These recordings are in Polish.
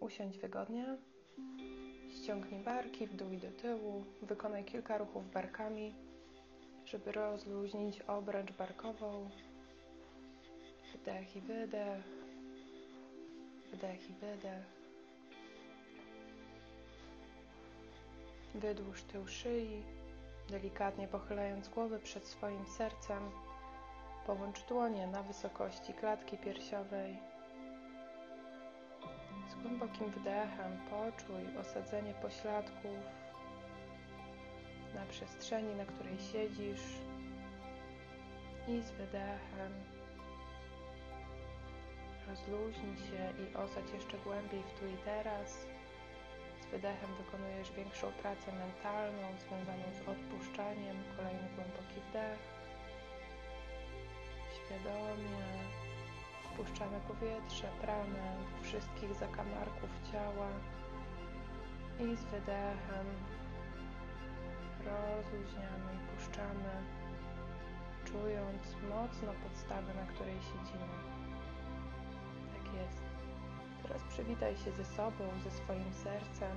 Usiądź wygodnie. Ściągnij barki w dół i do tyłu. Wykonaj kilka ruchów barkami, żeby rozluźnić obręcz barkową. Wdech i wydech. Wdech i wydech. Wydłuż tył szyi, delikatnie pochylając głowę przed swoim sercem. Połącz dłonie na wysokości klatki piersiowej. Głębokim wdechem poczuj osadzenie pośladków na przestrzeni, na której siedzisz. I z wydechem rozluźnij się i osadź jeszcze głębiej w tu i teraz. Z wydechem wykonujesz większą pracę mentalną związaną z odpuszczaniem. Kolejny głęboki wdech. Świadomie wpuszczamy powietrze, do wszystkich zakamarków ciała i z wydechem rozluźniamy i puszczamy, czując mocno podstawę, na której siedzimy. Tak jest. Teraz przywitaj się ze sobą, ze swoim sercem.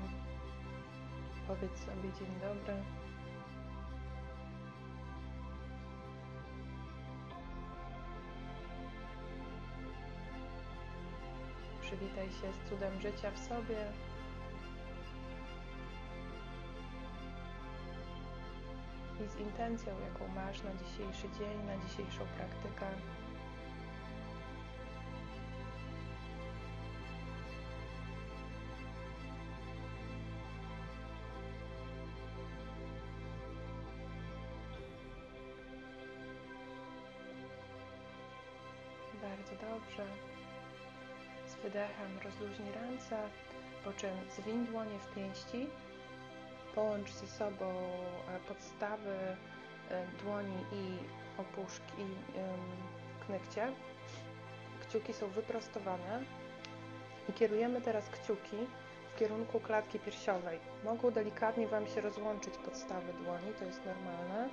Powiedz sobie dzień dobry. Przywitaj się z cudem życia w sobie. I z intencją, jaką masz na dzisiejszy dzień, na dzisiejszą praktykę. Bardzo dobrze. Wydechem rozluźnij ręce, po czym zwiń dłonie w pięści. Połącz ze sobą e, podstawy e, dłoni i opuszki, knykcie. Kciuki są wyprostowane i kierujemy teraz kciuki w kierunku klatki piersiowej. Mogą delikatnie Wam się rozłączyć podstawy dłoni, to jest normalne.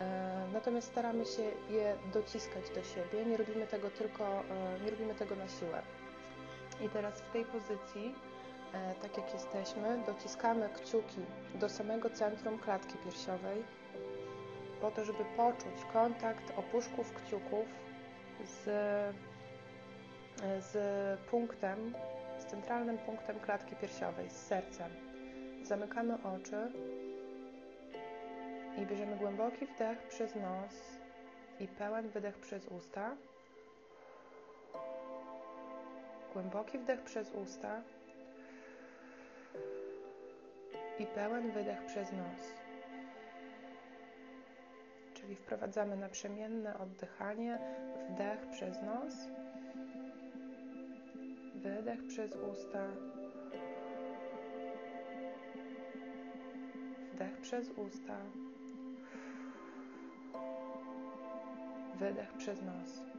E, natomiast staramy się je dociskać do siebie. Nie robimy tego tylko, nie robimy tego na siłę. I teraz w tej pozycji, e, tak jak jesteśmy, dociskamy kciuki do samego centrum klatki piersiowej, po to, żeby poczuć kontakt opuszków kciuków z, e, z punktem, z centralnym punktem klatki piersiowej, z sercem. Zamykamy oczy i bierzemy głęboki wdech przez nos i pełen wydech przez usta. Głęboki wdech przez usta i pełen wydech przez nos. Czyli wprowadzamy naprzemienne oddychanie, wdech przez nos, wydech przez usta, wdech przez usta, wydech przez nos.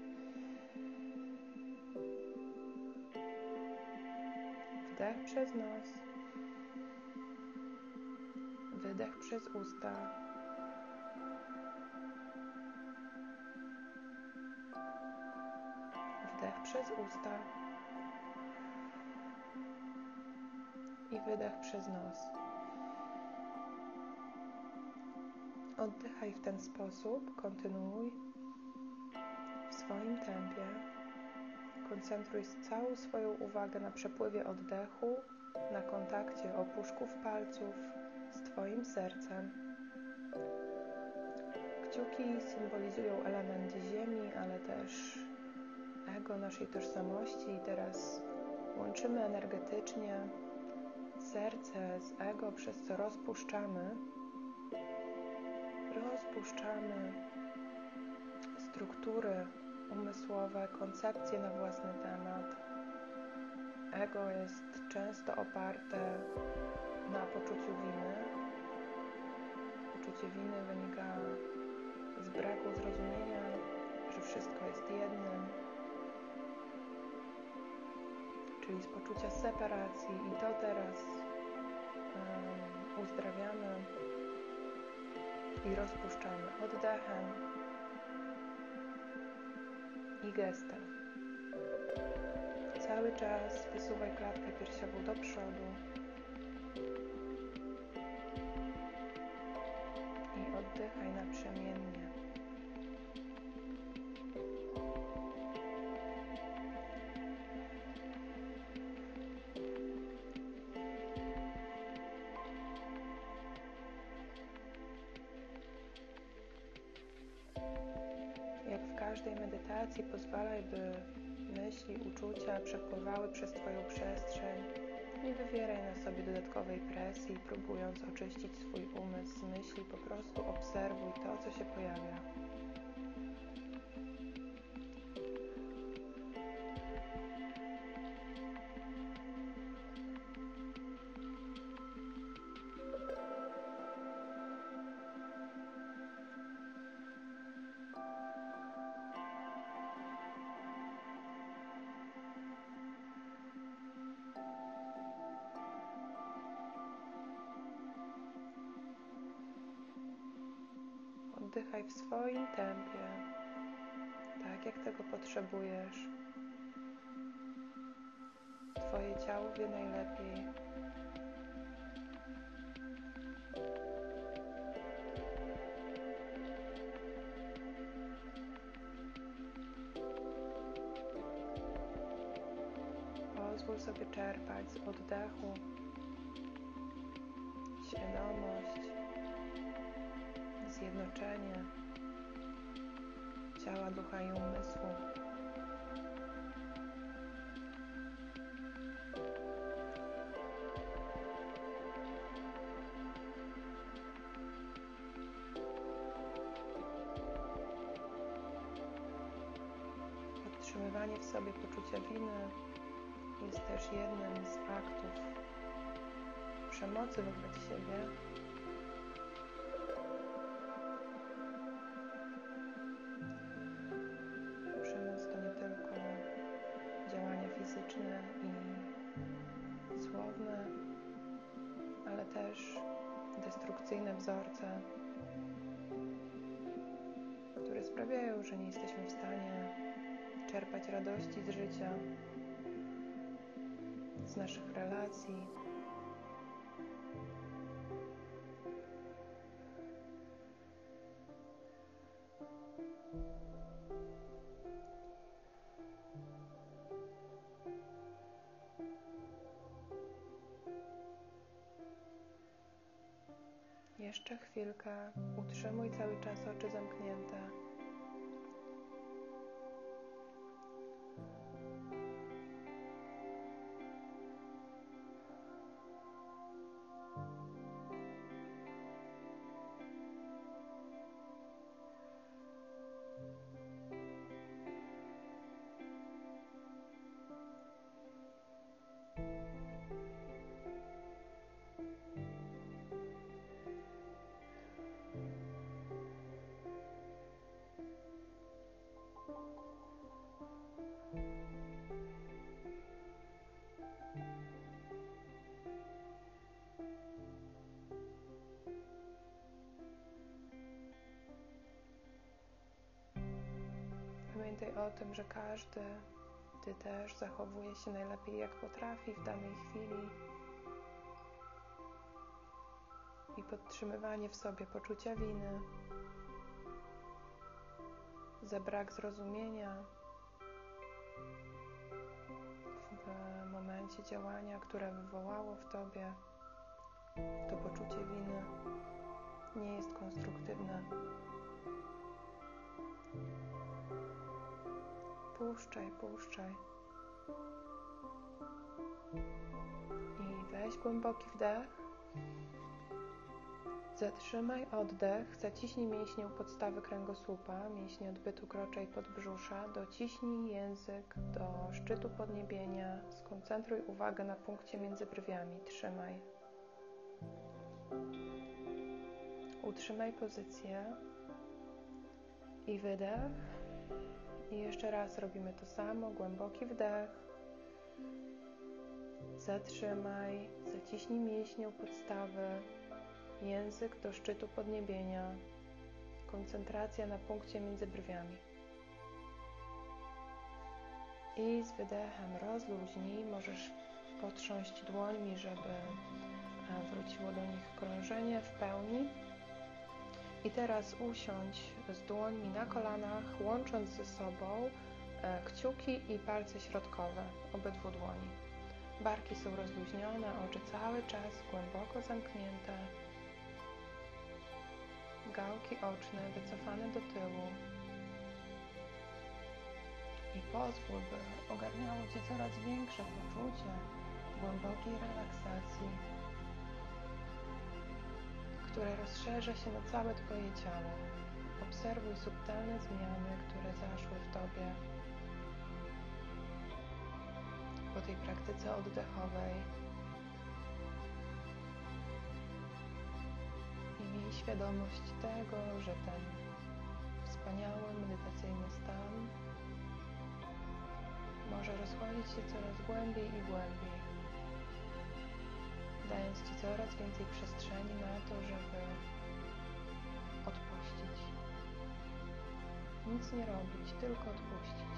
Wdech przez nos, wydech przez usta. Wdech przez usta i wydech przez nos. Oddychaj w ten sposób, kontynuuj w swoim tempie. Koncentruj całą swoją uwagę na przepływie oddechu, na kontakcie opuszków palców z Twoim sercem. Kciuki symbolizują elementy ziemi, ale też ego naszej tożsamości i teraz łączymy energetycznie serce z ego, przez co rozpuszczamy rozpuszczamy struktury umysłowe, koncepcje na własny temat. Ego jest często oparte na poczuciu winy. Poczucie winy wynika z braku zrozumienia, że wszystko jest jednym, czyli z poczucia separacji, i to teraz um, uzdrawiamy i rozpuszczamy oddechem i gestem. Cały czas wysuwaj klatkę piersiową do przodu. I oddychaj naprzemiennie. Medytacji pozwalaj, by myśli, uczucia przepływały przez Twoją przestrzeń. Nie wywieraj na sobie dodatkowej presji, próbując oczyścić swój umysł z myśli, po prostu obserwuj to, co się pojawia. Oddychaj w swoim tempie, tak jak tego potrzebujesz. Twoje ciało wie najlepiej. Pozwól sobie czerpać z oddechu świadomość zjednoczenie ciała, ducha i umysłu. Podtrzymywanie w sobie poczucia winy jest też jednym z aktów przemocy wobec siebie. Wzorce, które sprawiają, że nie jesteśmy w stanie czerpać radości z życia, z naszych relacji. Jeszcze chwilkę. Utrzymuj cały czas oczy zamknięte. Pamiętaj o tym, że każdy, ty też, zachowuje się najlepiej jak potrafi w danej chwili. I podtrzymywanie w sobie poczucia winy za brak zrozumienia w momencie działania, które wywołało w tobie to poczucie winy, nie jest konstruktywne. Puszczaj, puszczaj. I weź głęboki wdech. Zatrzymaj oddech, zaciśnij mięśnie u podstawy kręgosłupa, mięśnie odbytu krocza i podbrzusza, dociśnij język do szczytu podniebienia, skoncentruj uwagę na punkcie między brwiami, trzymaj. Utrzymaj pozycję i wydech. I jeszcze raz robimy to samo. Głęboki wdech. Zatrzymaj, zaciśnij mięśnie u podstawy, język do szczytu podniebienia, koncentracja na punkcie między brwiami. I z wydechem rozluźnij. Możesz potrząść dłońmi, żeby e, wróciło do nich krążenie w pełni. I teraz usiądź z dłońmi na kolanach, łącząc ze sobą e, kciuki i palce środkowe obydwu dłoni. Barki są rozluźnione, oczy cały czas głęboko zamknięte. Gałki oczne wycofane do tyłu. I pozwól, by ogarniało Cię coraz większe poczucie głębokiej relaksacji, które rozszerza się na całe Twoje ciało. Obserwuj subtelne zmiany, które zaszły w Tobie po tej praktyce oddechowej. I miej świadomość tego, że ten wspaniały medytacyjny stan może rozchodzić się coraz głębiej i głębiej, dając Ci coraz więcej przestrzeni na to, żeby odpuścić. Nic nie robić, tylko odpuścić.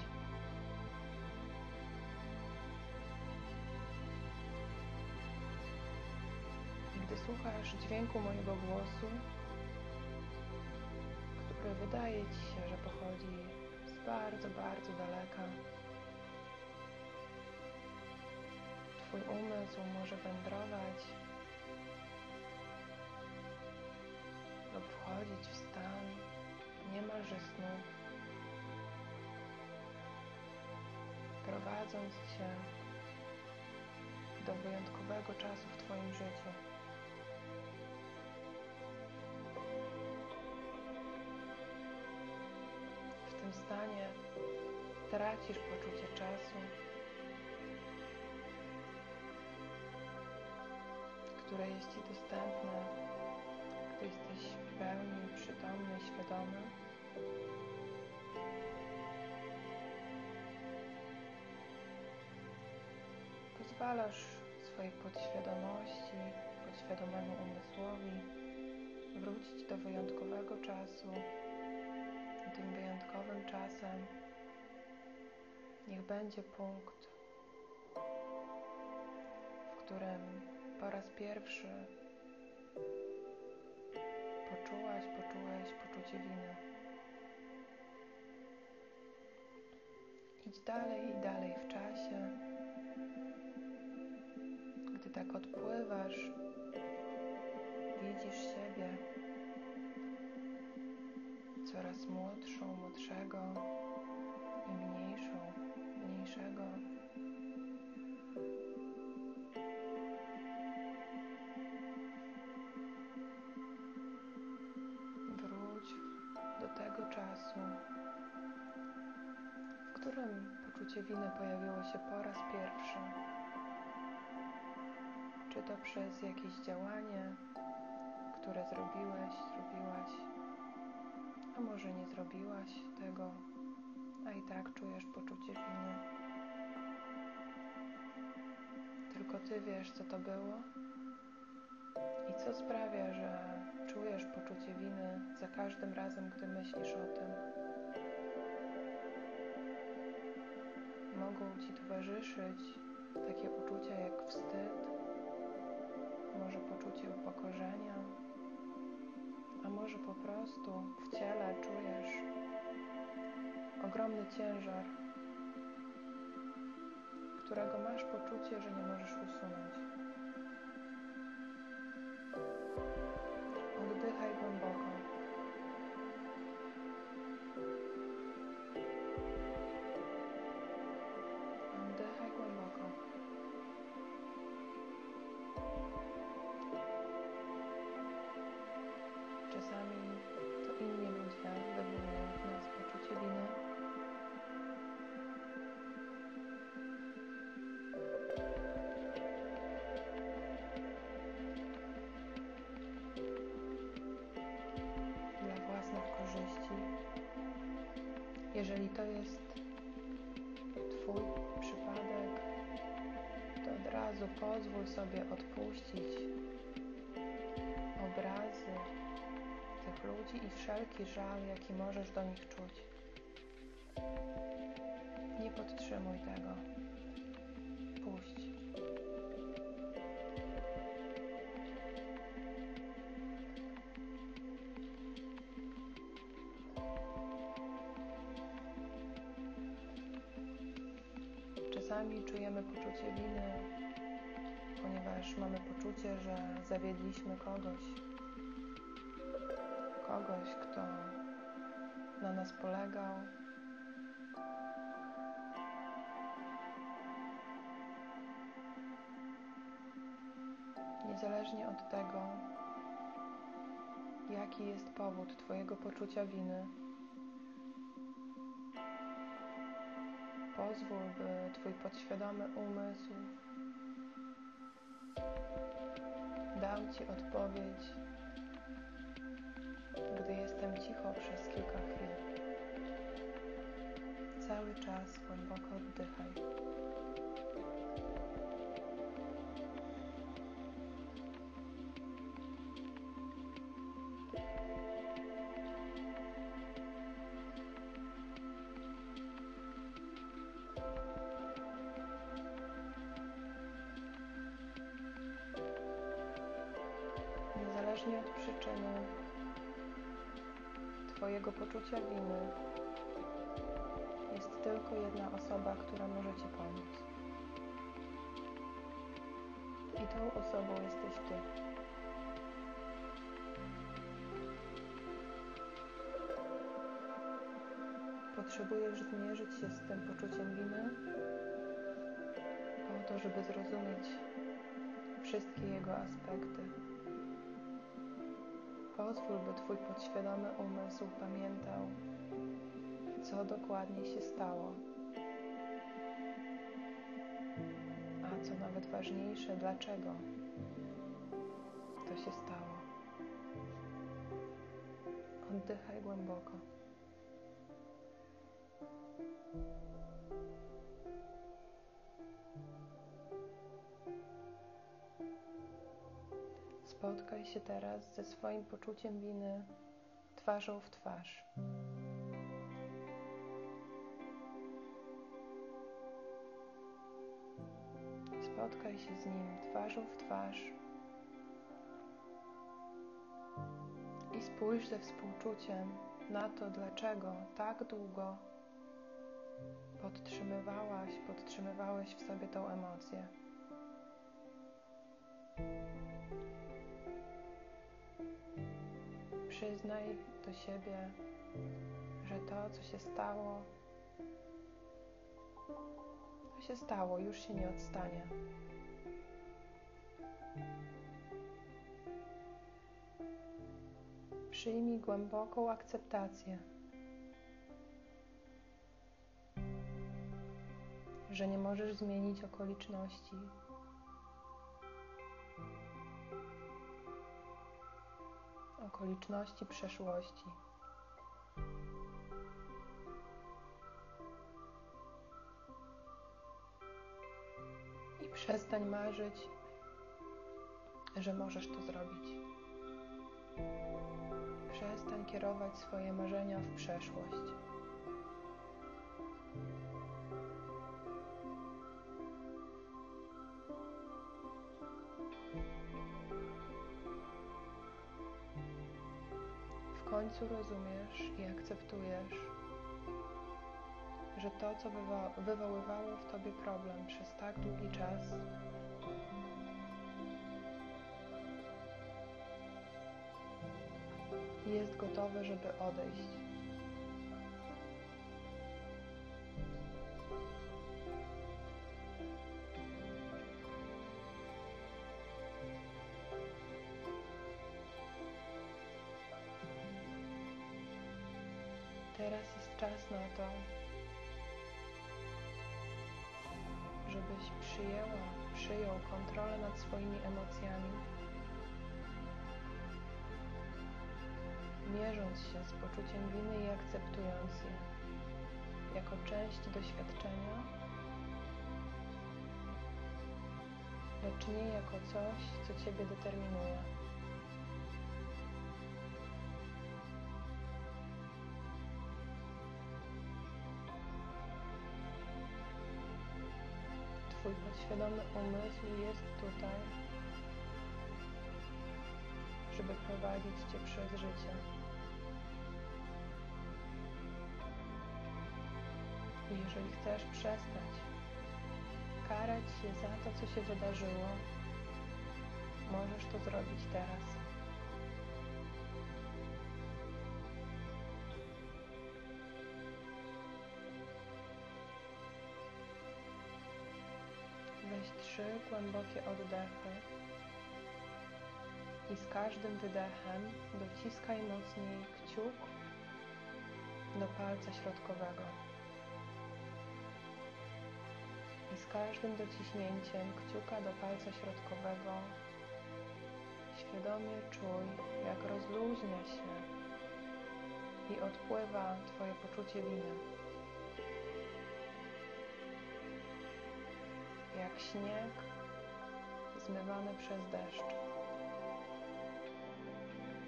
I gdy słuchasz dźwięku mojego głosu, który wydaje Ci się, że pochodzi z bardzo, bardzo daleka, Twój umysł może wędrować lub wchodzić w stan niemalże snu, prowadząc Cię do wyjątkowego czasu w Twoim życiu. W tym stanie tracisz poczucie czasu. które jest Ci dostępne, gdy jesteś w pełni przytomny, świadomy. Pozwalasz swojej podświadomości, podświadomemu umysłowi wrócić do wyjątkowego czasu. I tym wyjątkowym czasem niech będzie punkt, w którym po raz pierwszy poczułaś, poczułeś poczucie winy. Idź dalej i dalej w czasie. Gdy tak odpływasz, widzisz siebie coraz młodszą, młodszego i mniejszą, mniejszego. Poczucie winy pojawiło się po raz pierwszy. Czy to przez jakieś działanie, które zrobiłeś, zrobiłaś, a może nie zrobiłaś tego, a i tak czujesz poczucie winy. Tylko ty wiesz, co to było i co sprawia, że czujesz poczucie winy za każdym razem, gdy myślisz o tym. Mogą ci towarzyszyć takie uczucia jak wstyd, może poczucie upokorzenia, a może po prostu w ciele czujesz ogromny ciężar, którego masz poczucie, że nie możesz usunąć. Jeżeli to jest Twój przypadek, to od razu pozwól sobie odpuścić obrazy tych ludzi i wszelki żal, jaki możesz do nich czuć. Nie podtrzymuj tego. Czasami czujemy poczucie winy, ponieważ mamy poczucie, że zawiedliśmy kogoś. Kogoś, kto na nas polegał. Niezależnie od tego, jaki jest powód Twojego poczucia winy, pozwól, by Twój podświadomy umysł dał Ci odpowiedź, gdy jestem cicho przez kilka chwil. Cały czas głęboko oddychaj. Niezależnie od przyczyny Twojego poczucia winy, jest tylko jedna osoba, która może Ci pomóc. I tą osobą jesteś Ty. Potrzebujesz zmierzyć się z tym poczuciem winy po to, żeby zrozumieć wszystkie jego aspekty. Pozwól, by Twój podświadomy umysł pamiętał, co dokładnie się stało. A co nawet ważniejsze, dlaczego to się stało. Oddychaj głęboko. Spotkaj się teraz ze swoim poczuciem winy twarzą w twarz. Spotkaj się z nim twarzą w twarz i spójrz ze współczuciem na to, dlaczego tak długo podtrzymywałaś, podtrzymywałeś w sobie tą emocję. Przyznaj do siebie, że to, co się stało, to się stało, już się nie odstanie. Przyjmij głęboką akceptację, że nie możesz zmienić okoliczności. Okoliczności przeszłości. I przestań marzyć, że możesz to zrobić. Przestań kierować swoje marzenia w przeszłość. Końcu rozumiesz i akceptujesz, że to, co wywo wywoływało w tobie problem przez tak długi czas, jest gotowe, żeby odejść. Teraz jest czas na to, żebyś przyjęła, przyjął kontrolę nad swoimi emocjami, mierząc się z poczuciem winy i akceptując je jako część doświadczenia, lecz nie jako coś, co Ciebie determinuje. Podświadomy umysł jest tutaj, żeby prowadzić Cię przez życie. I jeżeli chcesz przestać karać się za to, co się wydarzyło, możesz to zrobić teraz. Głębokie oddechy i z każdym wydechem dociskaj mocniej kciuk do palca środkowego. I z każdym dociśnięciem kciuka do palca środkowego świadomie czuj, jak rozluźnia się i odpływa Twoje poczucie winy. Jak śnieg zmywany przez deszcz.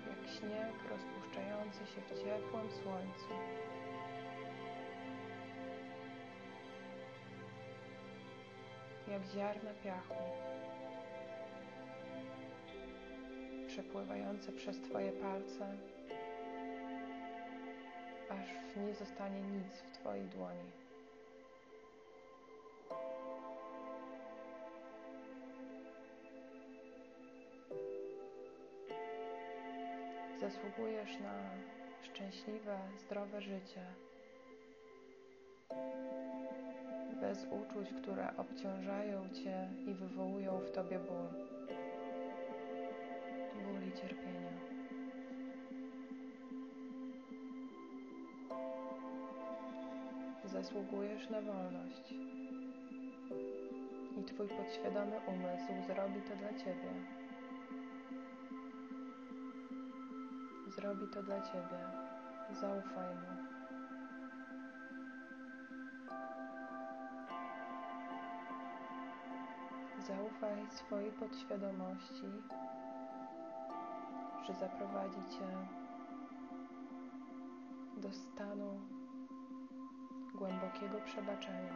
Jak śnieg rozpuszczający się w ciepłym słońcu. Jak ziarna piachu. Przepływające przez Twoje palce, aż nie zostanie nic w Twojej dłoni. Zasługujesz na szczęśliwe, zdrowe życie, bez uczuć, które obciążają Cię i wywołują w Tobie ból, ból i cierpienia. Zasługujesz na wolność i Twój podświadomy umysł zrobi to dla Ciebie. Zrobi to dla Ciebie. Zaufaj Mu. Zaufaj swojej podświadomości, że zaprowadzi Cię do stanu głębokiego przebaczenia.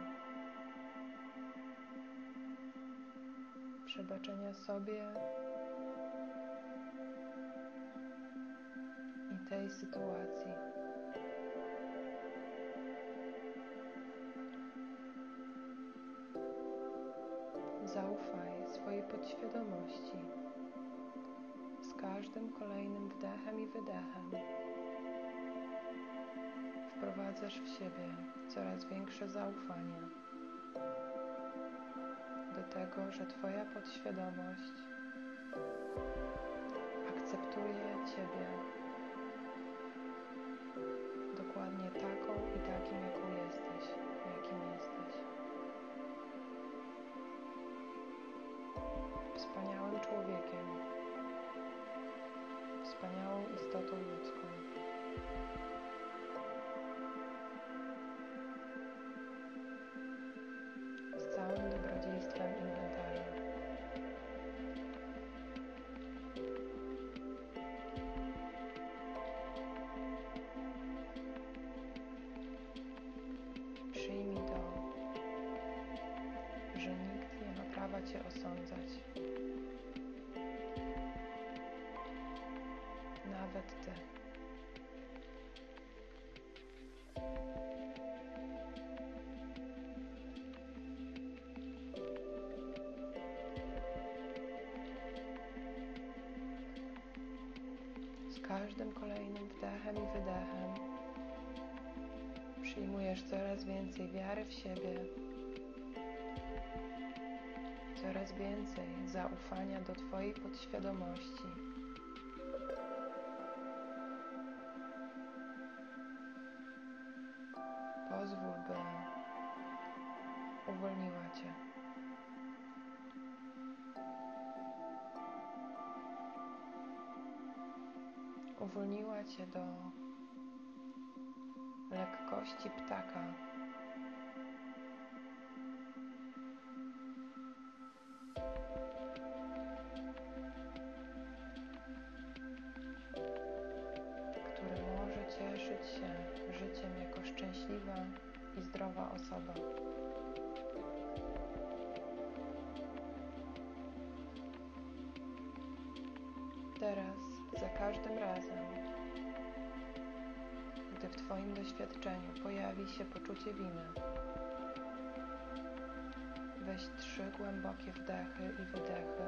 Przebaczenia sobie sytuacji. Zaufaj swojej podświadomości z każdym kolejnym wdechem i wydechem. Wprowadzasz w siebie coraz większe zaufanie do tego, że Twoja podświadomość Cię osądzać. Nawet Ty. Z każdym kolejnym wdechem i wydechem przyjmujesz coraz więcej wiary w siebie, coraz więcej zaufania do Twojej podświadomości. osoba. Teraz, za każdym razem, gdy w Twoim doświadczeniu pojawi się poczucie winy, weź trzy głębokie wdechy i wydechy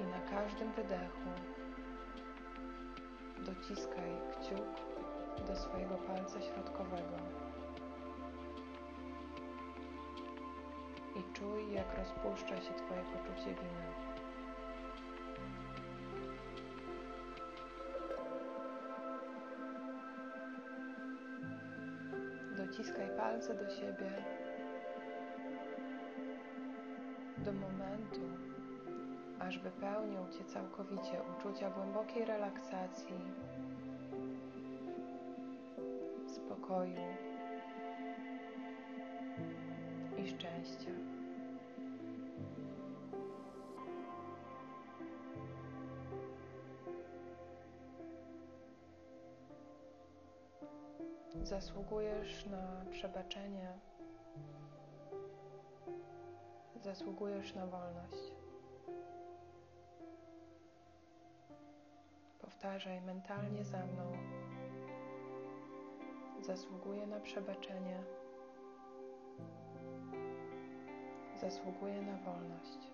i na każdym wydechu dociskaj kciuk do swojego palca środkowego. Czuj, jak rozpuszcza się Twoje poczucie winy. Dociskaj palce do siebie do momentu, aż wypełnią Cię całkowicie uczucia głębokiej relaksacji, spokoju i szczęścia. Zasługujesz na przebaczenie, zasługujesz na wolność. Powtarzaj mentalnie za mną. Zasługuję na przebaczenie. Zasługuję na wolność.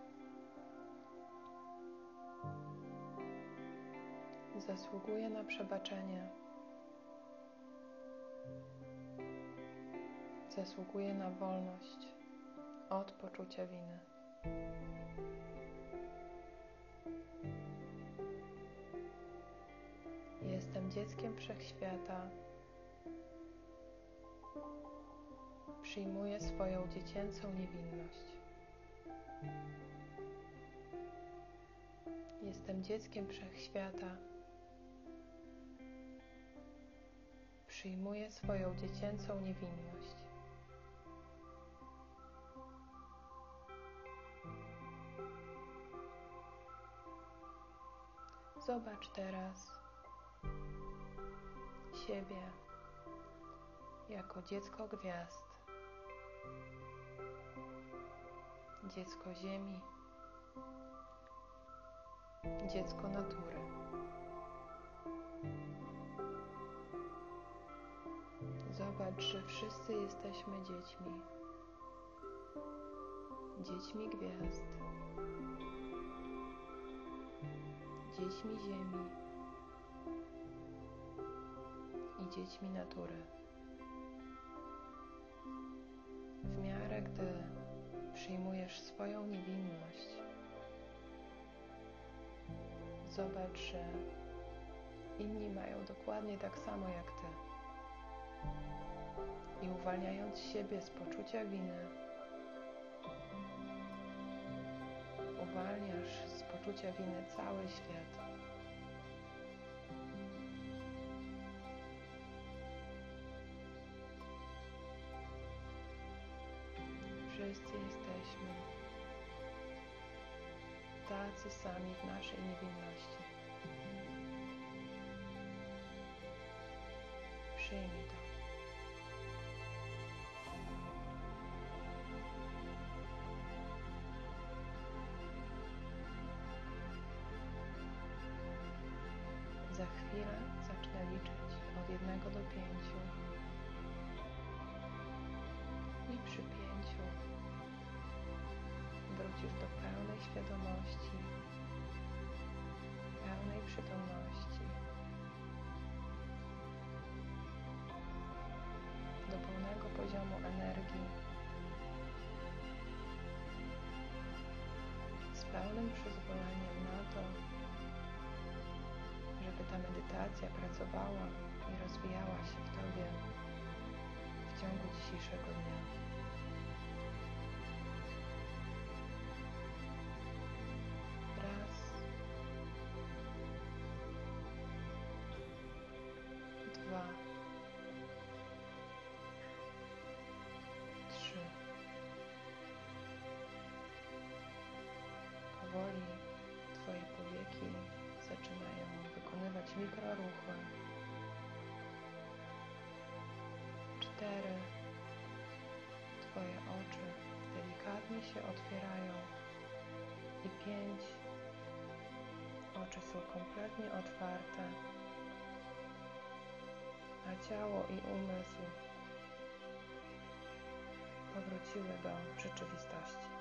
Zasługuję na przebaczenie. Zasługuję na wolność od poczucia winy. Jestem dzieckiem wszechświata. Przyjmuję swoją dziecięcą niewinność. Jestem dzieckiem wszechświata. Przyjmuję swoją dziecięcą niewinność. Zobacz teraz siebie jako dziecko gwiazd, dziecko Ziemi, dziecko natury. Zobacz, że wszyscy jesteśmy dziećmi, dziećmi gwiazd, dziećmi Ziemi i dziećmi natury. W miarę gdy przyjmujesz swoją niewinność, zobacz, że inni mają dokładnie tak samo jak ty. I uwalniając siebie z poczucia winy, poczucia winy cały świat. Wszyscy jesteśmy tacy sami w naszej niewinności. Przyjmij to. Za chwilę zacznę liczyć od jednego do pięciu. I przy pięciu wrócisz do pełnej świadomości, pełnej przytomności, do pełnego poziomu energii, z pełnym przyzwoleniem na to, żeby ta medytacja pracowała i rozwijała się w Tobie w ciągu dzisiejszego dnia. Raz, dwa, trzy. Powoli Twoje powieki zaczynają wykonywać mikroruchy. Cztery. Twoje oczy delikatnie się otwierają. I pięć. są kompletnie otwarte, a ciało i umysł powróciły do rzeczywistości.